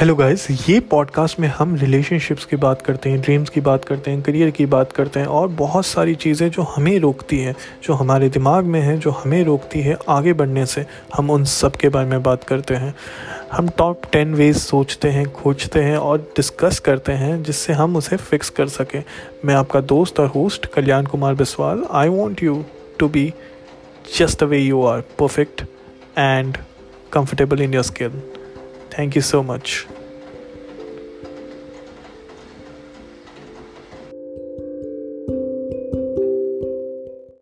Hello guys ये podcast में हम रिलेशनशिप्स की बात करते हैं ड्रीम्स की बात करते हैं करियर की बात करते हैं और बहुत सारी चीज़ें जो हमें रोकती हैं, जो हमारे दिमाग में हैं, जो हमें रोकती है आगे बढ़ने से हम उन सब के बारे में बात करते हैं हम टॉप टेन वेज सोचते हैं, खोजते हैं और डिस्कस करते हैं जिससे हम उसे फिक्स कर सकें मैं आपका दोस्त और host Kalyan Kumar Biswal I want you to be just the way you are perfect and comfortable in your skin. Thank you so much.